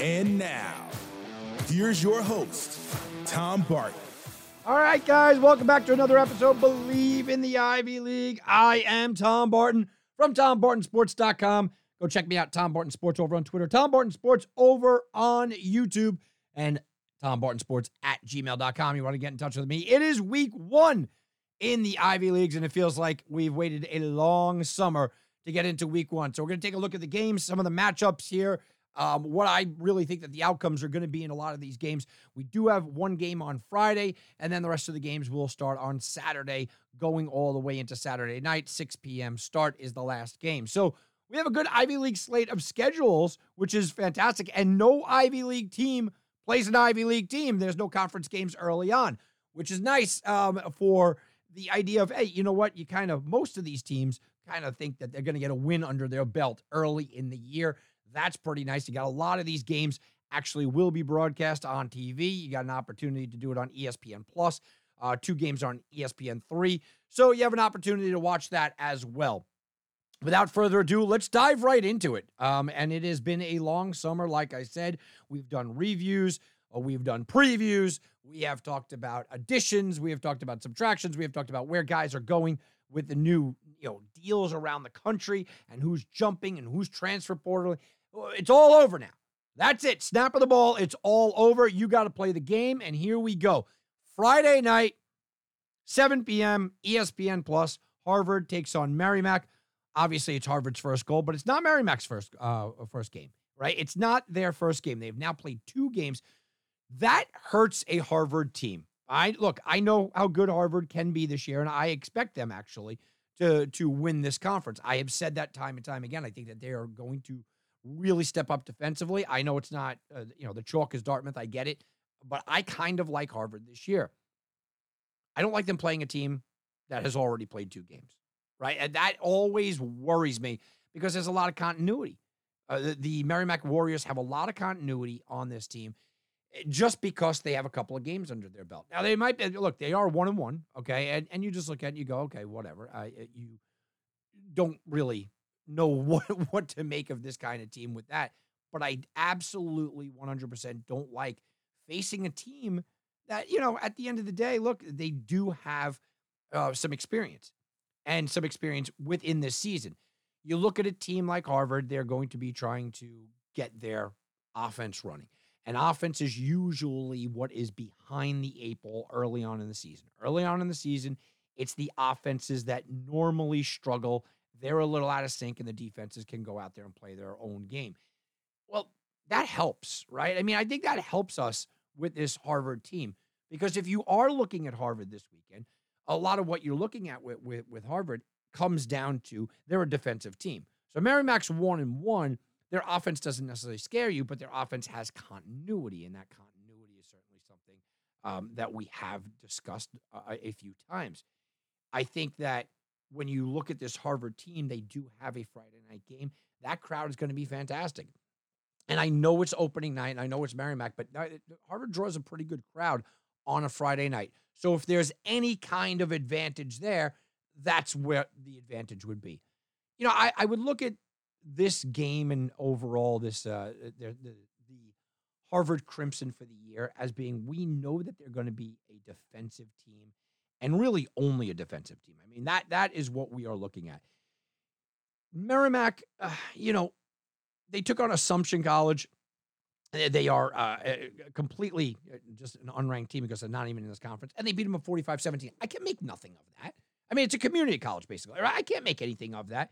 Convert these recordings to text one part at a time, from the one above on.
And now, here's your host, Tom Barton. All right, guys, welcome back to another episode. Bleav in the Ivy League. I am Tom Barton from TomBartonSports.com. Go check me out, Tom Barton Sports, over on Twitter, Tom Barton Sports over on YouTube, and Tom Barton Sports at gmail.com. You want to get in touch with me? It is week one in the Ivy Leagues, and it feels like we've waited a long summer to get into week one. So we're going to take a look at the games, some of the matchups here, um, what I really think that the outcomes are going to be in a lot of these games. We do have one game on Friday, and then the rest of the games will start on Saturday, going all the way into Saturday night. 6 p.m. start is the last game. So we have a good Ivy League slate of schedules, which is fantastic. And no Ivy League team plays an Ivy League team. There's no conference games early on, which is nice um, for the idea of, hey, you know what? You kind of, most of these teams kind of think that they're going to get a win under their belt early in the year. That's pretty nice. You got a lot of these games actually will be broadcast on TV. You got an opportunity to do it on ESPN Plus. Uh, two games on ESPN three, so you have an opportunity to watch that as well. Without further ado, let's dive right into it. Um, and it has been a long summer, like I said. We've done reviews, uh, we've done previews, we have talked about additions, we have talked about subtractions, we have talked about where guys are going with the new you know deals around the country and who's jumping and who's transfer portal. It's all over now. That's it. Snap of the ball. It's all over. You got to play the game. And here we go. Friday night, 7 p.m., ESPN Plus. Harvard takes on Merrimack. Obviously, it's Harvard's first goal, but it's not Merrimack's first uh, first game, right? It's not their first game. They've now played two games. That hurts a Harvard team. I look, I know how good Harvard can be this year, and I expect them actually to to win this conference. I have said that time and time again. I think that they are going to really step up defensively. I know it's not, uh, you know, the chalk is Dartmouth. I get it, but I kind of like Harvard this year. I don't like them playing a team that has already played two games, right? And that always worries me because there's a lot of continuity. Uh, the, the Merrimack Warriors have a lot of continuity on this team eh, just because they have a couple of games under their belt. Now they might be, look, they are one and one, okay, and and you just look at it, you go, okay, whatever. Uh, you don't really know what what to make of this kind of team with that. But I absolutely 100% don't like facing a team that, you know, at the end of the day, look, they do have uh, some experience and some experience within this season. You look at a team like Harvard, they're going to be trying to get their offense running. And offense is usually what is behind the eight ball early on in the season. Early on in the season, it's the offenses that normally struggle they're a little out of sync and the defenses can go out there and play their own game. Well, that helps, right? I mean, I think that helps us with this Harvard team because if you are looking at Harvard this weekend, a lot of what you're looking at with, with, with Harvard comes down to they're a defensive team. So Merrimack's one and one. Their offense doesn't necessarily scare you, but their offense has continuity, and that continuity is certainly something um, that we have discussed uh, a few times. I think that when you look at this Harvard team, they do have a Friday night game. That crowd is going to be fantastic. And I know it's opening night, and I know it's Merrimack, but Harvard draws a pretty good crowd on a Friday night. So if there's any kind of advantage there, that's where the advantage would be. You know, I, I would look at this game and overall this uh, the, the, the Harvard Crimson for the year as being we know that they're going to be a defensive team and really only a defensive team. I mean, that that is what we are looking at. Merrimack, uh, you know, they took on Assumption College. They are uh, completely uh, just an unranked team because they're not even in this conference. And they beat them at 45 17. I can make nothing of that. I mean, it's a community college, basically. I can't make anything of that.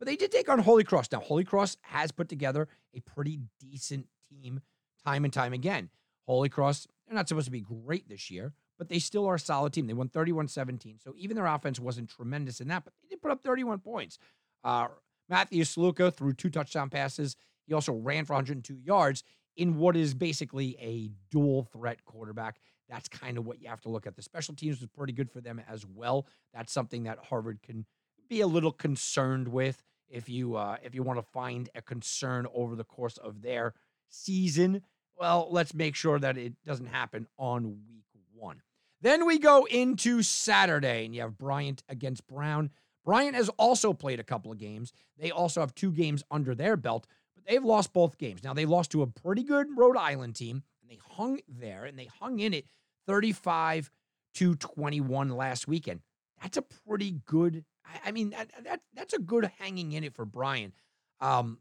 But they did take on Holy Cross. Now, Holy Cross has put together a pretty decent team time and time again. Holy Cross, they're not supposed to be great this year, but they still are a solid team. They won 31 17. So even their offense wasn't tremendous in that, but they did put up 31 points. Uh, Matthew Sluka threw two touchdown passes. He also ran for 102 yards in what is basically a dual threat quarterback. That's kind of what you have to look at. The special teams was pretty good for them as well. That's something that Harvard can be a little concerned with if you uh, if you want to find a concern over the course of their season. Well, let's make sure that it doesn't happen on week one. Then we go into Saturday, and you have Bryant against Brown. Bryant has also played a couple of games. They also have two games under their belt, but they've lost both games. Now, they lost to a pretty good Rhode Island team, and they hung there and they hung in it 35 to 21 last weekend. That's a pretty good, I mean, that, that that's a good hanging in it for Bryant. Um,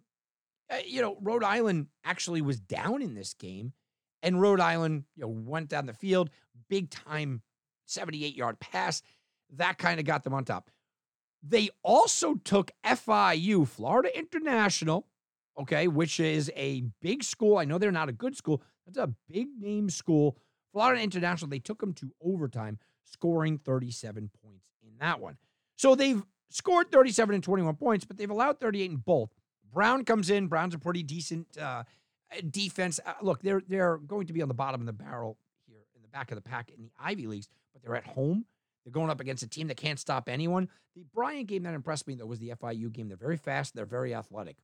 uh, you know, Rhode Island actually was down in this game, and Rhode Island, you know, went down the field, big time 78 yard pass. That kind of got them on top. They also took FIU, Florida International, okay, which is a big school. I know they're not a good school. That's a big name school. Florida International, they took them to overtime, scoring 37 points in that one. So they've scored 37 and 21 points, but they've allowed 38 in both. Brown comes in. Brown's a pretty decent uh, defense. Uh, look, they're they're going to be on the bottom of the barrel here in the back of the pack in the Ivy Leagues, but they're at home. They're going up against a team that can't stop anyone. The Bryant game that impressed me, though, was the FIU game. They're very fast, they're very athletic.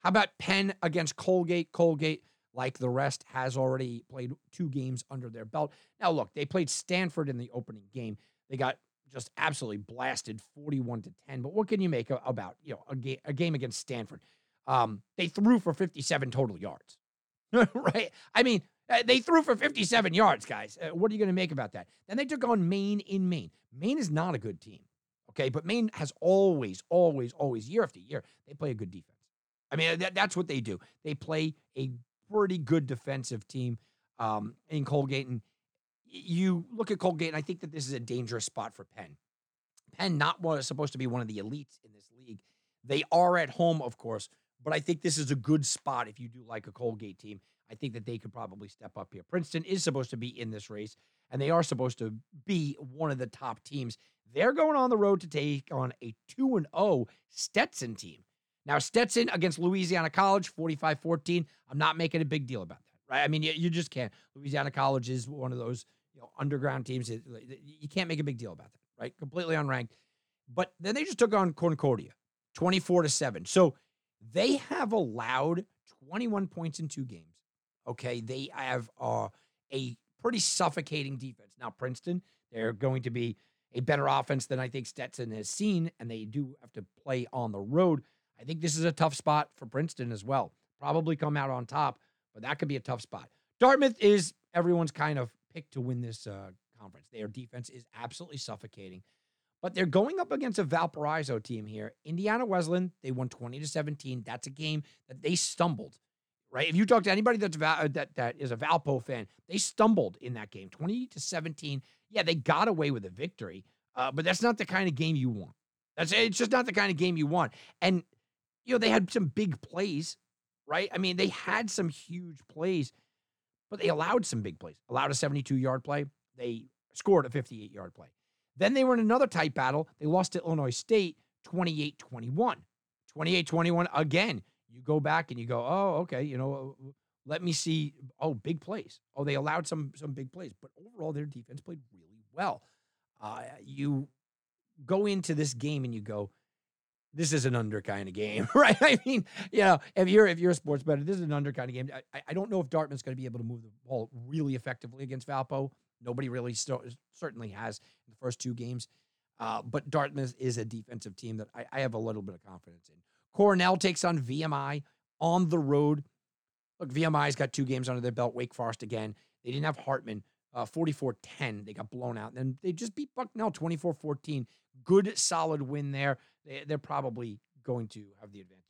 How about Penn against Colgate? Colgate, like the rest, has already played two games under their belt. Now, look, they played Stanford in the opening game. They got just absolutely blasted 41 to 10. But what can you make about, you know, a, ga- a game against Stanford? Um, they threw for 57 total yards, right? I mean, uh, they threw for 57 yards, guys. Uh, what are you going to make about that? Then they took on Maine in Maine. Maine is not a good team, okay? But Maine has always, always, always, year after year, they play a good defense. I mean, that, that's what they do. They play a pretty good defensive team um, in Colgate. And you look at Colgate, and I think that this is a dangerous spot for Penn. Penn not supposed to be one of the elites in this league. They are at home, of course, but I think this is a good spot if you do like a Colgate team. I think that they could probably step up here. Princeton is supposed to be in this race, and they are supposed to be one of the top teams. They're going on the road to take on a 2 and 0 Stetson team. Now, Stetson against Louisiana College, 45 14. I'm not making a big deal about that, right? I mean, you, you just can't. Louisiana College is one of those you know underground teams. You can't make a big deal about that, right? Completely unranked. But then they just took on Concordia, 24 to 7. So they have allowed 21 points in two games. Okay. They have uh, a pretty suffocating defense. Now, Princeton, they're going to be a better offense than I think Stetson has seen, and they do have to play on the road. I think this is a tough spot for Princeton as well. Probably come out on top, but that could be a tough spot. Dartmouth is everyone's kind of pick to win this uh, conference. Their defense is absolutely suffocating. But they're going up against a Valparaiso team here. Indiana Wesleyan, they won 20 to 17. That's a game that they stumbled. Right? If you talk to anybody that's uh, that that is a Valpo fan, they stumbled in that game, 20 to 17. Yeah, they got away with a victory, uh, but that's not the kind of game you want. That's it's just not the kind of game you want. And you know, they had some big plays, right? I mean, they had some huge plays, but they allowed some big plays. Allowed a 72 yard play. They scored a 58 yard play. Then they were in another tight battle. They lost to Illinois State 28 21. 28 21 again. You go back and you go, oh, okay, you know, let me see. Oh, big plays. Oh, they allowed some some big plays, but overall their defense played really well. Uh, you go into this game and you go, this is an under kind of game, right? I mean, you know, if you're if you're a sports bettor, this is an under kind of game. I, I don't know if Dartmouth's going to be able to move the ball really effectively against Valpo. Nobody really st- certainly has in the first two games. Uh, but Dartmouth is a defensive team that I, I, have a little bit of confidence in. Cornell takes on VMI on the road. Look, VMI's got two games under their belt. Wake Forest again. They didn't have Hartman. Uh, 44-10. They got blown out. And then they just beat Bucknell 24-14. Good, solid win there. They, they're probably going to have the advantage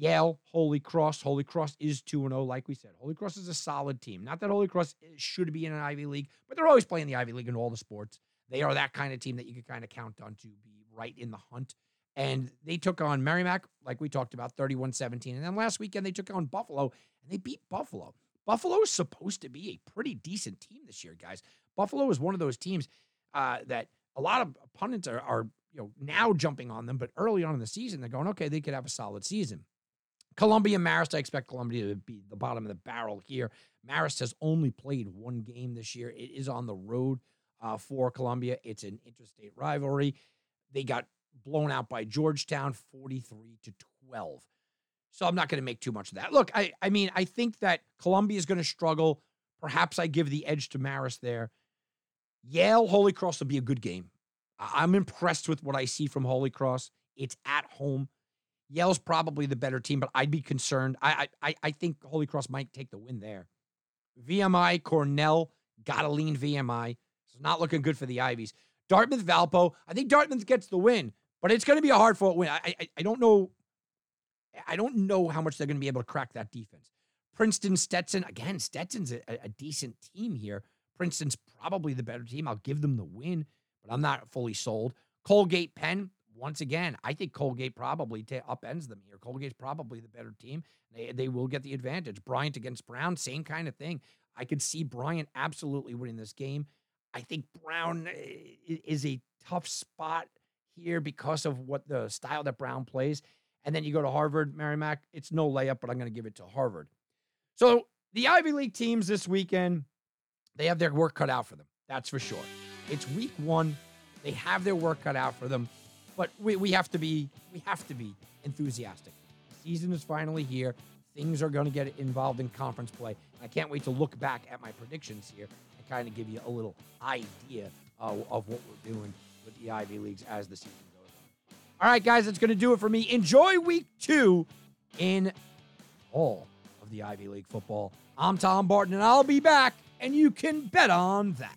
Yale, Holy Cross. Holy Cross is 2 0, like we said. Holy Cross is a solid team. Not that Holy Cross should be in an Ivy League, but they're always playing the Ivy League in all the sports. They are that kind of team that you could kind of count on to be right in the hunt. And they took on Merrimack, like we talked about, 31 17. And then last weekend, they took on Buffalo and they beat Buffalo. Buffalo is supposed to be a pretty decent team this year, guys. Buffalo is one of those teams uh, that a lot of opponents are, are, you know, now jumping on them, but early on in the season, they're going, okay, they could have a solid season Columbia Marist, I expect Columbia to be the bottom of the barrel here. Marist has only played one game this year. It is on the road uh, for Columbia. It's an interstate rivalry. They got blown out by Georgetown 43 to 12. So I'm not going to make too much of that. Look, I, I mean, I think that Columbia is going to struggle. Perhaps I give the edge to Marist there. Yale Holy Cross will be a good game. I'm impressed with what I see from Holy Cross. It's at home. Yale's probably the better team, but I'd be concerned. I I I think Holy Cross might take the win there. VMI Cornell gotta lean VMI. It's not looking good for the Ivies. Dartmouth Valpo. I think Dartmouth gets the win, but it's going to be a hard fought win. I, I I don't know. I don't know how much they're going to be able to crack that defense. Princeton Stetson again. Stetson's a, a decent team here. Princeton's probably the better team. I'll give them the win, but I'm not fully sold. Colgate Penn once again, I think Colgate probably t- upends them here. Colgate's probably the better team. They, they will get the advantage. Bryant against Brown, same kind of thing. I could see Bryant absolutely winning this game. I think Brown eh, is a tough spot here because of what the style that Brown plays. And then you go to Harvard, Merrimack. It's no layup, but I'm going to give it to Harvard. So the Ivy League teams this weekend, they have their work cut out for them. That's for sure. It's week one. They have their work cut out for them. But we, we have to be we have to be enthusiastic. Season is finally here. Things are going to get involved in conference play. I can't wait to look back at my predictions here and kind of give you a little idea of, of what we're doing with the Ivy Leagues as the season goes on. All right, guys, that's going to do it for me. Enjoy week two in all of the Ivy League football. I'm Tom Barton, and I'll be back, and you can bet on that.